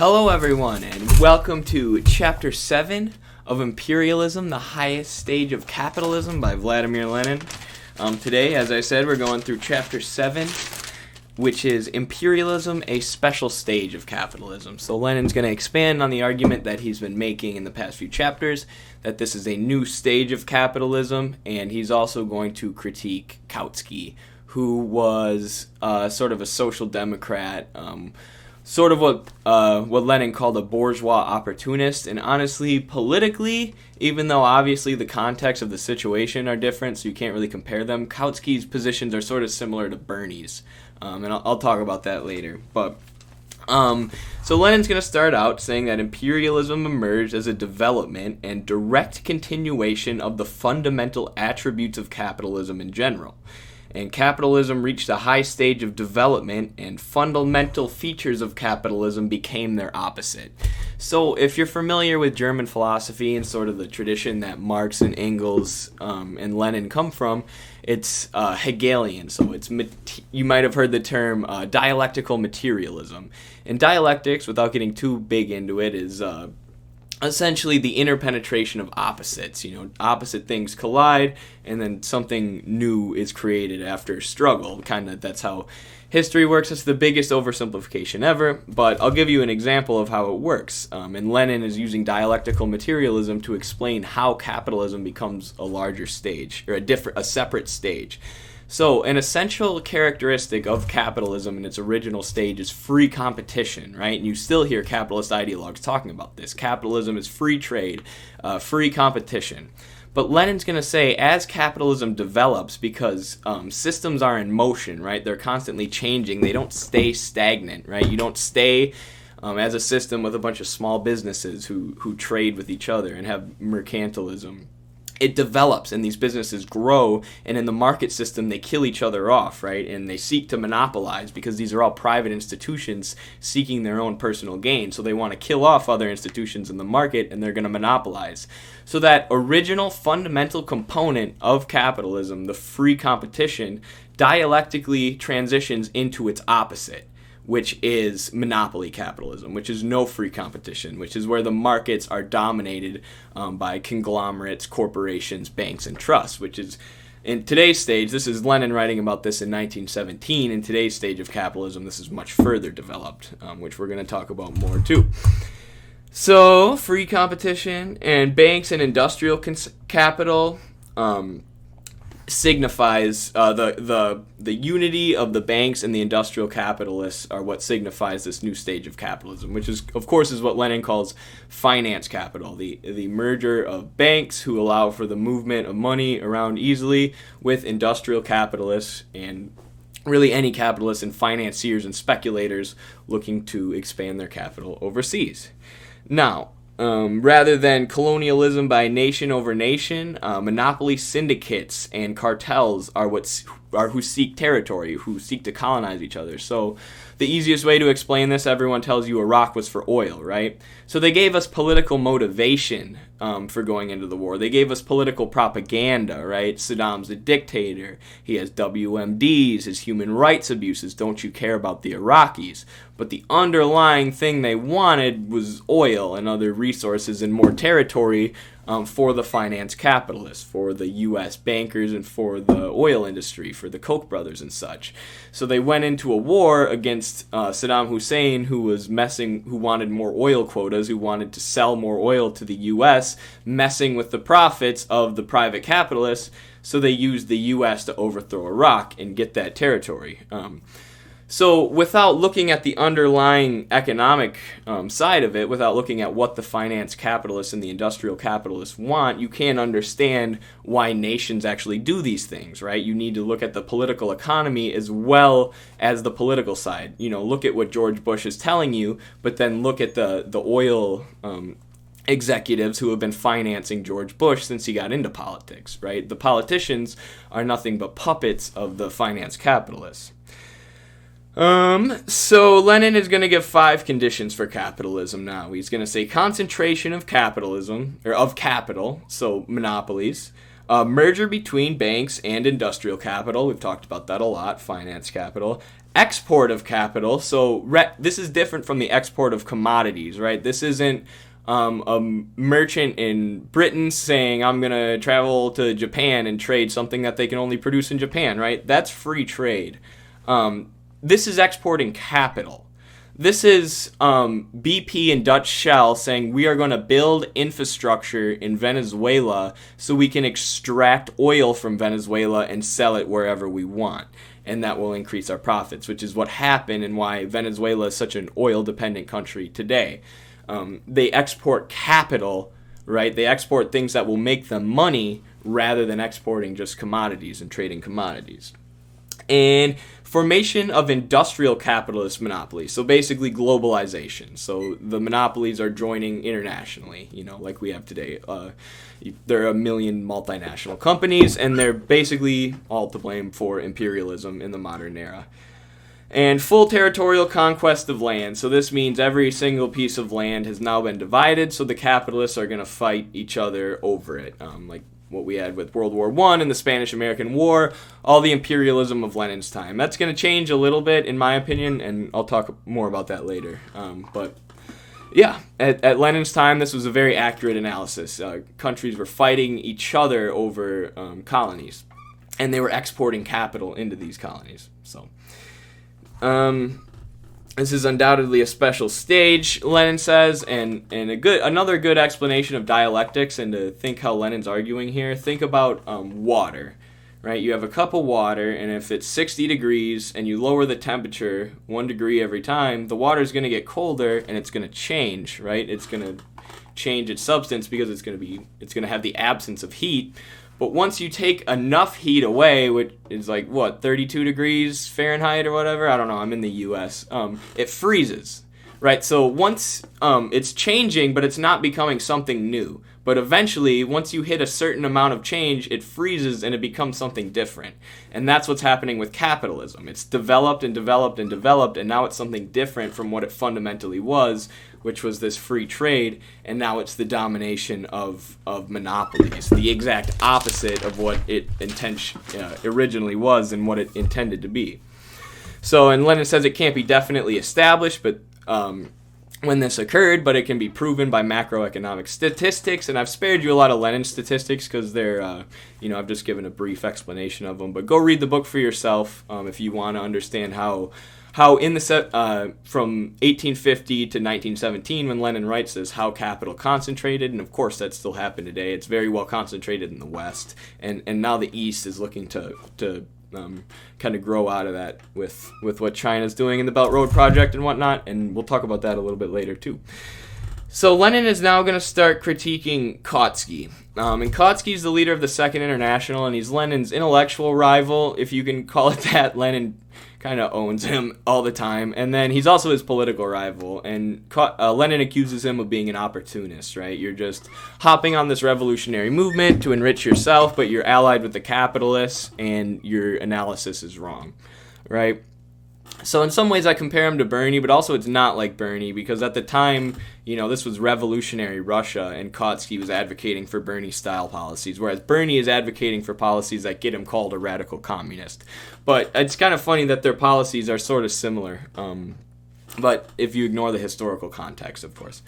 Hello, everyone, and welcome to Chapter 7 of Imperialism, the Highest Stage of Capitalism by Vladimir Lenin. Um, today, as I said, we're going through Chapter 7, which is Imperialism, a Special Stage of Capitalism. So, Lenin's going to expand on the argument that he's been making in the past few chapters that this is a new stage of capitalism, and he's also going to critique Kautsky, who was uh, sort of a social democrat. Um, sort of what uh, what Lenin called a bourgeois opportunist. And honestly, politically, even though obviously the context of the situation are different, so you can't really compare them, Kautsky's positions are sort of similar to Bernie's, um, and I'll, I'll, talk about that later. But um, so Lenin's going to start out saying that imperialism emerged as a development and direct continuation of the fundamental attributes of capitalism in general and capitalism reached a high stage of development, and fundamental features of capitalism became their opposite. So, if you're familiar with German philosophy and sort of the tradition that Marx and Engels um, and Lenin come from, it's uh, Hegelian. So, it's you might have heard the term uh, dialectical materialism. And dialectics, without getting too big into it, is uh, essentially the interpenetration of opposites. You know, opposite things collide, and then something new is created after struggle. Kind of that's how history works. It's the biggest oversimplification ever, but I'll give you an example of how it works. Um, and Lenin is using dialectical materialism to explain how capitalism becomes a larger stage or a different, a separate stage. So, an essential characteristic of capitalism in its original stage is free competition, right? And you still hear capitalist ideologues talking about this. Capitalism is free trade, uh, free competition. But Lenin's going to say as capitalism develops, because um, systems are in motion, right? They're constantly changing, they don't stay stagnant, right? You don't stay. Um, as a system with a bunch of small businesses who, who trade with each other and have mercantilism it develops and these businesses grow and in the market system they kill each other off right? And they seek to monopolize because these are all private institutions seeking their own personal gain. So they want to kill off other institutions in the market and they're going to monopolize. So that original fundamental component of capitalism the free competition dialectically transitions into its opposite which is monopoly capitalism, which is no free competition, which is where the markets are dominated um, by conglomerates, corporations, banks, and trusts, which is in today's stage, this is Lenin writing about this in 1917. In today's stage of capitalism, this is much further developed, um, which we're going to talk about more too. So, free competition and banks and industrial cons- capital. Um, signifies uh, the the the unity of the banks and the industrial capitalists are what signifies this new stage of capitalism, which is of course is what Lenin calls finance capital, the the merger of banks who allow for the movement of money around easily with industrial capitalists and really any capitalists and financiers and speculators looking to expand their capital overseas. Now, um, rather than colonialism by nation over nation, uh, monopoly syndicates and cartels are what are who seek territory, who seek to colonize each other. So the easiest way to explain this, everyone tells you Iraq was for oil, right? So they gave us political motivation um, for going into the war. They gave us political propaganda, right? Saddam's a dictator. He has WMDs, his human rights abuses. Don't you care about the Iraqis? But the underlying thing they wanted was oil and other resources and more territory um, for the finance capitalists, for the U.S. bankers, and for the oil industry, for the Koch brothers and such. So they went into a war against uh, Saddam Hussein, who was messing, who wanted more oil quotas, who wanted to sell more oil to the U.S., messing with the profits of the private capitalists. So they used the U.S. to overthrow Iraq and get that territory. Um, so, without looking at the underlying economic um, side of it, without looking at what the finance capitalists and the industrial capitalists want, you can't understand why nations actually do these things, right? You need to look at the political economy as well as the political side. You know, look at what George Bush is telling you, but then look at the, the oil um, executives who have been financing George Bush since he got into politics, right? The politicians are nothing but puppets of the finance capitalists. Um, so Lenin is going to give five conditions for capitalism now. He's going to say concentration of capitalism, or of capital, so monopolies, uh, merger between banks and industrial capital. We've talked about that a lot, finance capital. export of capital. So re- this is different from the export of commodities, right? This isn't um, a merchant in Britain saying, I'm going to travel to Japan and trade something that they can only produce in Japan, right? That's free trade. Um, this is exporting capital. This is um, BP and Dutch Shell saying we are going to build infrastructure in Venezuela so we can extract oil from Venezuela and sell it wherever we want. And that will increase our profits, which is what happened and why Venezuela is such an oil dependent country today. Um, they export capital, right? They export things that will make them money rather than exporting just commodities and trading commodities. And formation of industrial capitalist monopolies. So basically globalization. So the monopolies are joining internationally, you know, like we have today. Uh, there are a million multinational companies, and they're basically all to blame for imperialism in the modern era. And full territorial conquest of land. So this means every single piece of land has now been divided, so the capitalists are going to fight each other over it. Um, like what we had with World War One and the Spanish American War, all the imperialism of Lenin's time. That's going to change a little bit, in my opinion, and I'll talk more about that later. Um, but yeah, at, at, Lenin's time, this was a very accurate analysis. Uh, countries were fighting each other over um, colonies, and they were exporting capital into these colonies. So. Um, this is undoubtedly a special stage, Lenin says, and, and a good another good explanation of dialectics and to think how Lenin's arguing here. Think about um, water, right? You have a cup of water, and if it's 60 degrees and you lower the temperature one degree every time, the water is going to get colder and it's going to change, right? It's going to change its substance because it's going to be it's going to have the absence of heat. But once you take enough heat away, which is like what 32 degrees Fahrenheit or whatever, I don't know. I'm in the U.S. Um, it freezes, right? So once um, it's changing, but it's not becoming something new. But eventually, once you hit a certain amount of change, it freezes and it becomes something different. And that's what's happening with capitalism. It's developed and developed and developed, and now it's something different from what it fundamentally was, which was this free trade, and now it's the domination of, of monopolies, the exact opposite of what it intention, uh, originally was and what it intended to be. So, and Lenin says it can't be definitely established, but um, when this occurred, but it can be proven by macroeconomic statistics. And I've spared you a lot of Lenin statistics because they're, uh, you know, I've just given a brief explanation of them. But go read the book for yourself um, if you want to understand how how in the uh, from 1850 to 1917 when lenin writes this how capital concentrated and of course that still happened today it's very well concentrated in the west and and now the east is looking to to um, kind of grow out of that with with what china's doing in the belt road project and whatnot and we'll talk about that a little bit later too so Lenin is now going to start critiquing Kautsky. Um, and is the leader of the Second International, and he's Lenin's intellectual rival, if you can call it that. Lenin kind of owns him all the time. And then he's also his political rival. And uh, Lenin accuses him of being an opportunist, right? You're just hopping on this revolutionary movement to enrich yourself, but you're allied with the capitalists, and your analysis is wrong, right? So in some ways I compare him to Bernie, but also it's not like Bernie because at the time, you know, this was revolutionary Russia and Kautsky was advocating for Bernie style policies, whereas Bernie is advocating for policies that get him called a radical communist. But it's kind of funny that their policies are sort of similar. Um, but if you ignore the historical context, of course.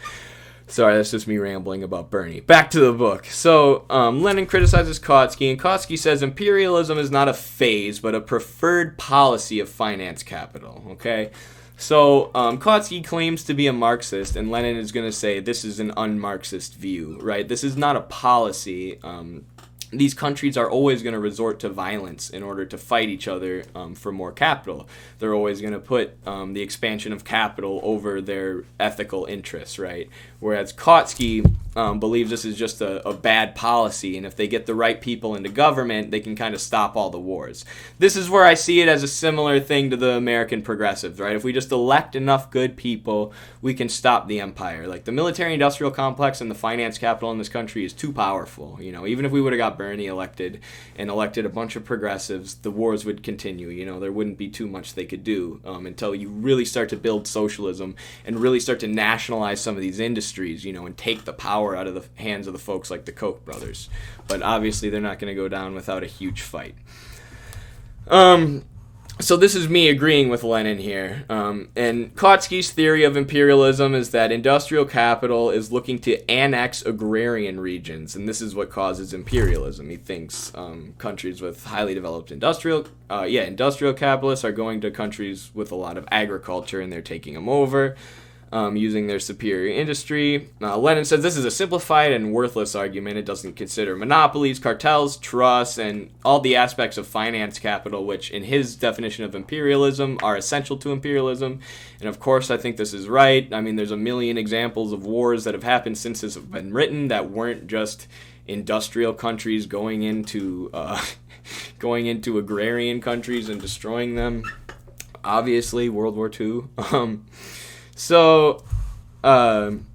Sorry, that's just me rambling about Bernie. Back to the book. So, um, Lenin criticizes Kautsky, and Kautsky says imperialism is not a phase, but a preferred policy of finance capital. Okay? So, um, Kautsky claims to be a Marxist, and Lenin is going to say this is an un Marxist view, right? This is not a policy. Um, these countries are always going to resort to violence in order to fight each other um, for more capital. They're always going to put um, the expansion of capital over their ethical interests, right? Whereas Kautsky um, believes this is just a, a, bad policy, and if they get the right people into government, they can kind of stop all the wars. This is where I see it as a similar thing to the American progressives, right? If we just elect enough good people, we can stop the empire. Like the military industrial complex and the finance capital in this country is too powerful. You know, even if we would have got Bernie elected and elected a bunch of progressives, the wars would continue. You know, there wouldn't be too much they could do um, until you really start to build socialism and really start to nationalize some of these industries, you know, and take the power power out of the hands of the folks like the Koch brothers. But obviously, they're not going to go down without a huge fight. Um, so this is me agreeing with Lenin here. Um, and Kautsky's theory of imperialism is that industrial capital is looking to annex agrarian regions, and this is what causes imperialism. He thinks um, countries with highly developed industrial, uh, yeah, industrial capitalists are going to countries with a lot of agriculture, and they're taking them over um, using their superior industry. Uh, Lenin says this is a simplified and worthless argument. It doesn't consider monopolies, cartels, trusts, and all the aspects of finance capital, which, in his definition of imperialism, are essential to imperialism. And of course, I think this is right. I mean, there's a million examples of wars that have happened since this has been written that weren't just industrial countries going into uh, going into agrarian countries and destroying them. Obviously, World War II. Um, so, um,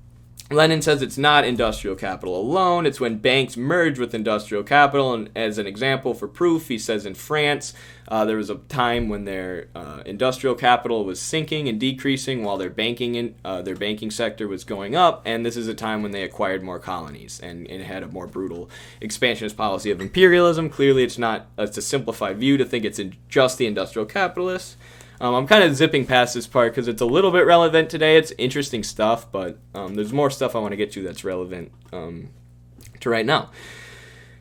Lenin says it's not industrial capital alone. It's when banks merge with industrial capital. And as an example for proof, he says in France, uh, there was a time when their uh, industrial capital was sinking and decreasing, while their banking in, uh, their banking sector was going up. And this is a time when they acquired more colonies and, and had a more brutal expansionist policy of imperialism. Clearly, it's not it's a simplified view to think it's just the industrial capitalists. Um, I'm kind of zipping past this part because it's a little bit relevant today. It's interesting stuff, but um, there's more stuff I want to get to that's relevant um, to right now.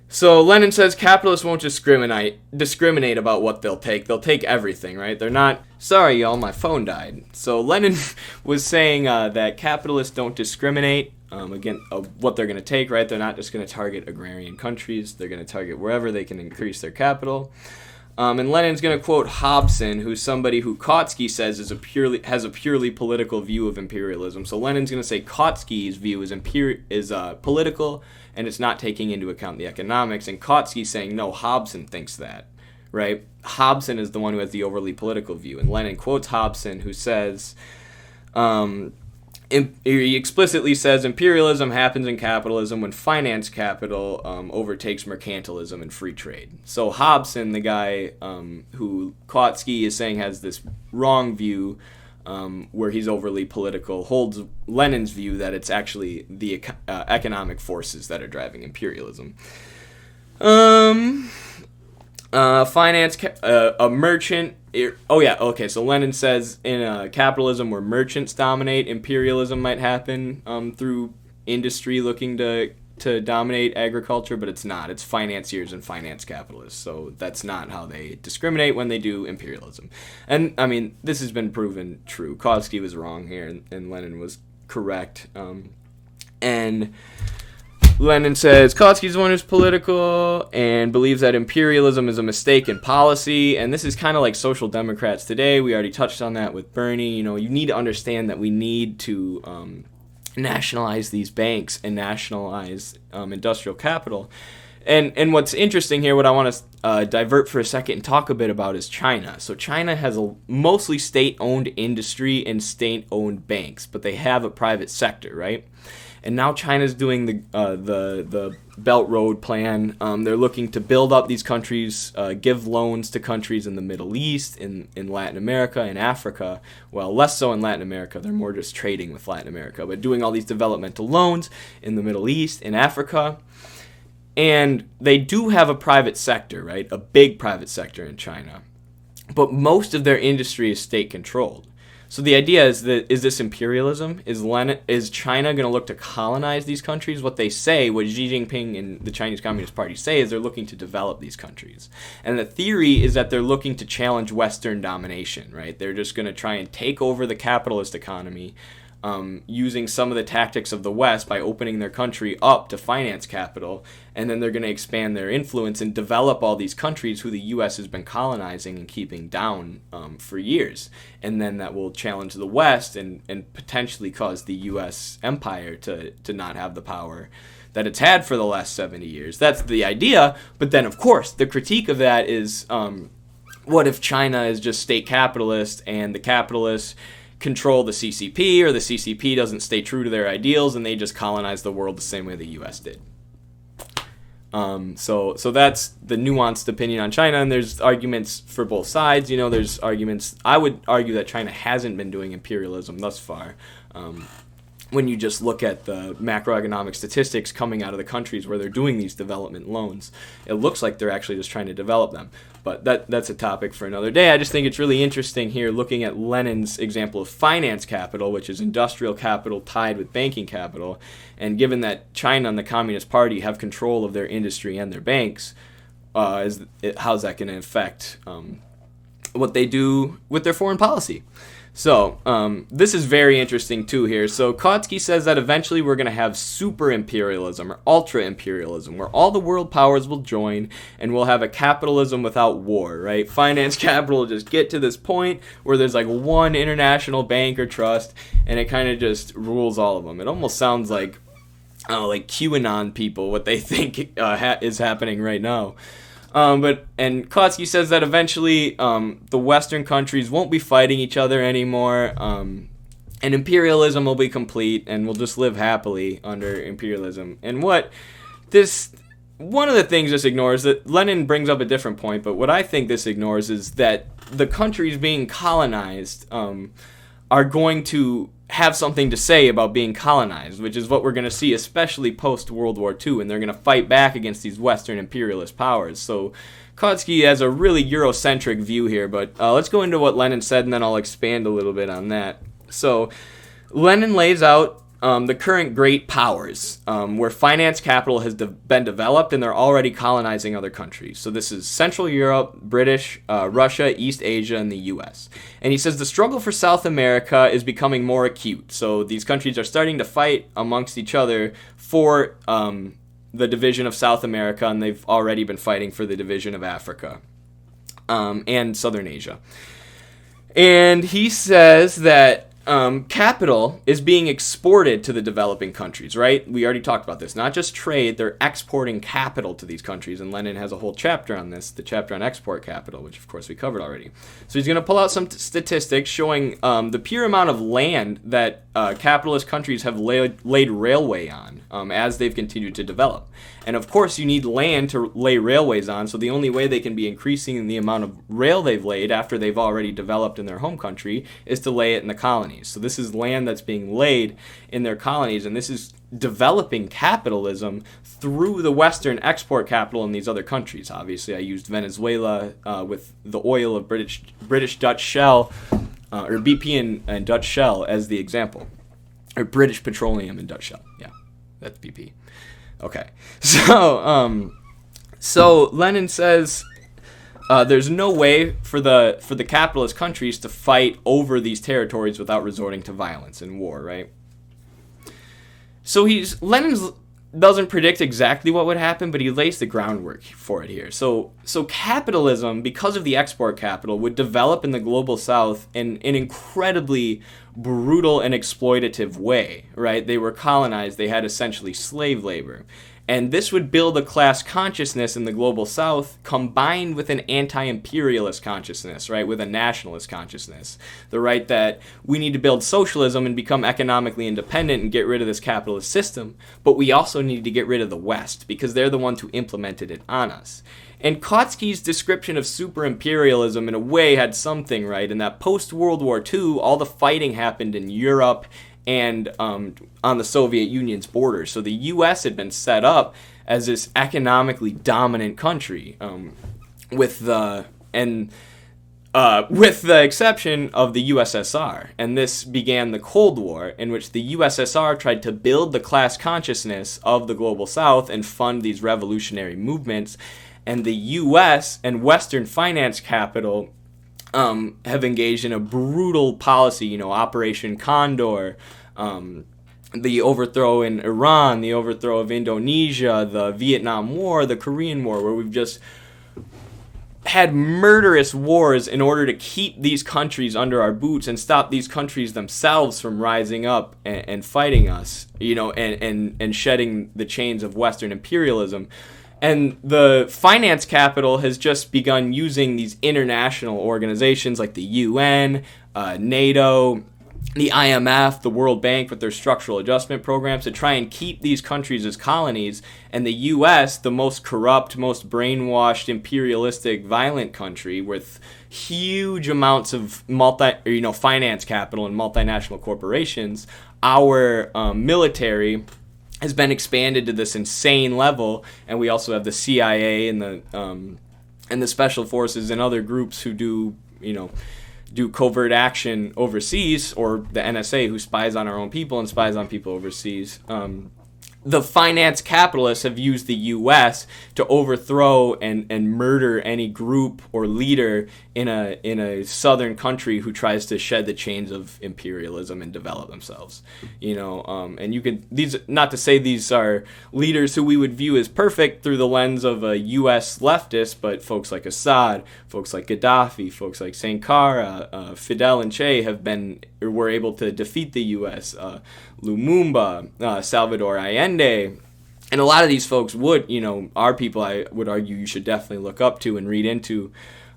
So Lenin says capitalists won't discriminate discriminate about what they'll take. They'll take everything, right? They're not. Sorry, y'all, my phone died. So Lenin was saying uh, that capitalists don't discriminate um, again uh, what they're going to take, right? They're not just going to target agrarian countries. They're going to target wherever they can increase their capital. Um, and Lenin's going to quote Hobson, who's somebody who Kautsky says is a purely has a purely political view of imperialism. So Lenin's going to say Kautsky's view is imper- is uh, political and it's not taking into account the economics. And Kautsky's saying no, Hobson thinks that, right? Hobson is the one who has the overly political view, and Lenin quotes Hobson, who says. Um, he explicitly says imperialism happens in capitalism when finance capital um, overtakes mercantilism and free trade. So Hobson, the guy um, who Kautsky is saying has this wrong view, um, where he's overly political, holds Lenin's view that it's actually the uh, economic forces that are driving imperialism. Um, uh, finance, uh, a merchant oh yeah, okay. So Lenin says in uh, capitalism where merchants dominate, imperialism might happen um, through industry looking to to dominate agriculture, but it's not. It's financiers and finance capitalists. So that's not how they discriminate when they do imperialism. And I mean, this has been proven true. Kautsky was wrong here, and, and Lenin was correct. Um, and Lenin says Kautsky's one who's political and believes that imperialism is a mistake in policy. And this is kind of like social democrats today. We already touched on that with Bernie. You know, you need to understand that we need to um, nationalize these banks and nationalize um, industrial capital. And and what's interesting here, what I want to uh, divert for a second and talk a bit about is China. So China has a mostly state-owned industry and state-owned banks, but they have a private sector, right? And now China's doing the uh, the the Belt Road Plan. Um, they're looking to build up these countries, uh, give loans to countries in the Middle East, in in Latin America, in Africa. Well, less so in Latin America. They're more just trading with Latin America, but doing all these developmental loans in the Middle East, in Africa. And they do have a private sector, right? A big private sector in China. But most of their industry is state controlled. So the idea is that is this imperialism? Is Lenin, is China going to look to colonize these countries? What they say, what Xi Jinping and the Chinese Communist Party say, is they're looking to develop these countries. And the theory is that they're looking to challenge Western domination. Right? They're just going to try and take over the capitalist economy um, using some of the tactics of the West by opening their country up to finance capital, and then they're going to expand their influence and develop all these countries who the U.S. has been colonizing and keeping down um, for years, and then that will challenge the West and, and potentially cause the U.S. empire to to not have the power that it's had for the last 70 years. That's the idea, but then of course the critique of that is. Um, what if China is just state capitalist and the capitalists control the CCP or the CCP doesn't stay true to their ideals and they just colonize the world the same way the US did. Um, so so that's the nuanced opinion on China, and there's arguments for both sides. You know, there's arguments. I would argue that China hasn't been doing imperialism thus far. Um, when you just look at the macroeconomic statistics coming out of the countries where they're doing these development loans. It looks like they're actually just trying to develop them. But that that's a topic for another day. I just think it's really interesting here looking at Lenin's example of finance capital, which is industrial capital tied with banking capital. And given that China and the Communist Party have control of their industry and their banks, uh, is it, how's that going to affect um, what they do with their foreign policy? So, um, this is very interesting too here. So, Kautsky says that eventually we're going to have super imperialism or ultra imperialism, where all the world powers will join and we'll have a capitalism without war, right? Finance capital will just get to this point where there's like one international bank or trust and it kind of just rules all of them. It almost sounds like, uh, like QAnon people, what they think uh, ha- is happening right now. Um, but and Kautsky says that eventually um, the Western countries won't be fighting each other anymore, um, and imperialism will be complete, and we'll just live happily under imperialism. And what this one of the things this ignores that Lenin brings up a different point, but what I think this ignores is that the countries being colonized um, are going to have something to say about being colonized, which is what we're going to see, especially post World War II, and they're going to fight back against these Western imperialist powers. So Kautsky has a really Eurocentric view here, but uh, let's go into what Lenin said, and then I'll expand a little bit on that. So Lenin lays out um, the current great powers, um, where finance capital has de- been developed and they're already colonizing other countries. So this is Central Europe, British, uh, Russia, East Asia, and the U.S. And he says the struggle for South America is becoming more acute. So these countries are starting to fight amongst each other for um, the division of South America, and they've already been fighting for the division of Africa um, and Southern Asia. And he says that um, capital is being exported to the developing countries, right? We already talked about this. Not just trade, they're exporting capital to these countries. And Lenin has a whole chapter on this, the chapter on export capital, which of course we covered already. So he's going to pull out some t- statistics showing um, the pure amount of land that uh, capitalist countries have laid, laid railway on um, as they've continued to develop. And of course, you need land to lay railways on, so the only way they can be increasing the amount of rail they've laid after they've already developed in their home country is to lay it in the colonies. So this is land that's being laid in their colonies, and this is developing capitalism through the Western export capital in these other countries. Obviously, I used Venezuela uh, with the oil of British British Dutch Shell uh, or BP and, and Dutch Shell as the example, or British Petroleum and Dutch Shell. Yeah, that's BP. Okay. So, um, so Lenin says uh, there's no way for the for the capitalist countries to fight over these territories without resorting to violence and war, right? So he's Lenin's doesn't predict exactly what would happen, but he lays the groundwork for it here. So, so capitalism, because of the export capital, would develop in the global south in an incredibly brutal and exploitative way, right? They were colonized, they had essentially slave labor. And this would build a class consciousness in the global south combined with an anti imperialist consciousness, right? With a nationalist consciousness. The right that we need to build socialism and become economically independent and get rid of this capitalist system, but we also need to get rid of the West because they're the ones who implemented it on us. And Kautsky's description of super imperialism in a way had something right in that post World War II, all the fighting happened in Europe and um, on the Soviet Union's borders. So the U.S. had been set up as this economically dominant country, um, with the and uh, with the exception of the USSR. And this began the Cold War, in which the USSR tried to build the class consciousness of the global South and fund these revolutionary movements. And the U.S. and Western finance capital um, have engaged in a brutal policy, you know, Operation Condor, um, the overthrow in Iran, the overthrow of Indonesia, the Vietnam War, the Korean War, where we've just had murderous wars in order to keep these countries under our boots and stop these countries themselves from rising up and, and fighting us, you know, and, and, and shedding the chains of Western imperialism. And the finance capital has just begun using these international organizations like the UN, uh, NATO, the IMF, the World Bank with their structural adjustment programs to try and keep these countries as colonies, and the US, the most corrupt, most brainwashed, imperialistic, violent country with huge amounts of multi, you know, finance capital and multinational corporations, our um, military has been expanded to this insane level, and we also have the CIA and the um, and the special forces and other groups who do you know do covert action overseas, or the NSA who spies on our own people and spies on people overseas. Um, the finance capitalists have used the U.S. to overthrow and, and murder any group or leader in a in a southern country who tries to shed the chains of imperialism and develop themselves. You know, um, and you can these not to say these are leaders who we would view as perfect through the lens of a U.S. leftist, but folks like Assad, folks like Gaddafi, folks like Sankara, uh, Fidel, and Che have been were able to defeat the U.S. Uh, Lumumba, uh, Salvador Allende, and a lot of these folks would, you know, are people I would argue you should definitely look up to and read into.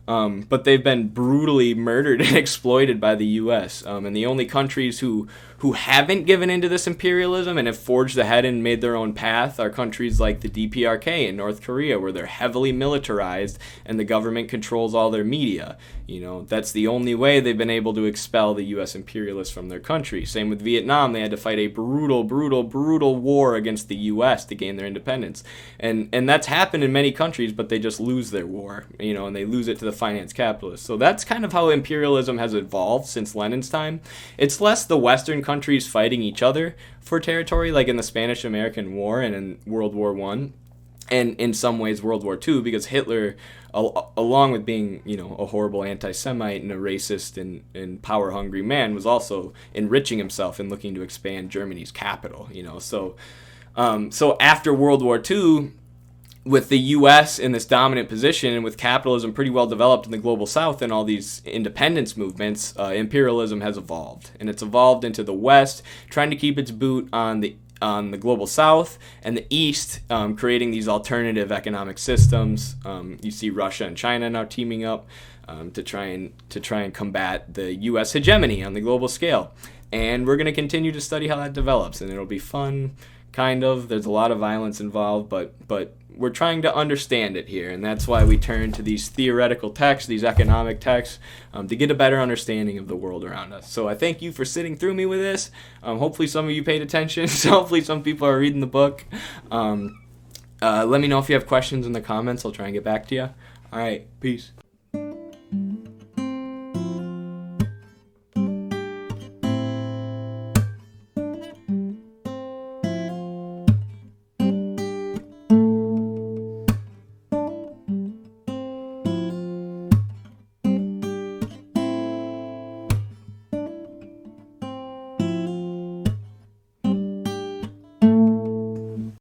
Um, but they've been brutally murdered and exploited by the U.S. Um, and the only countries who who haven't given into this imperialism and have forged ahead and made their own path are countries like the DPRK in North Korea, where they're heavily militarized and the government controls all their media. You know, that's the only way they've been able to expel the U.S. imperialists from their country. Same with Vietnam; they had to fight a brutal, brutal, brutal war against the U.S. to gain their independence, and and that's happened in many countries, but they just lose their war. You know, and they lose it to the finance capitalists. So that's kind of how imperialism has evolved since Lenin's time. It's less the Western countries fighting each other for territory, like in the Spanish American War and in World War One, and in some ways World War Two, because Hitler, al- along with being you know a horrible anti-Semite and a racist and, and power-hungry man, was also enriching himself and looking to expand Germany's capital. You know, so. Um, so after World War II, with the U.S. in this dominant position and with capitalism pretty well developed in the global South and all these independence movements, uh, imperialism has evolved, and it's evolved into the West, trying to keep its boot on the on the global South and the East, um, creating these alternative economic systems. Um, you see Russia and China now teaming up um, to try and to try and combat the U.S. hegemony on the global scale, and we're going to continue to study how that develops, and it'll be fun kind of. There's a lot of violence involved, but but we're trying to understand it here, and that's why we turn to these theoretical texts, these economic texts, um, to get a better understanding of the world around us. So I thank you for sitting through me with this. Um, hopefully, some of you paid attention. so hopefully, some people are reading the book. Um, uh, let me know if you have questions in the comments. I'll try and get back to you. All right, peace.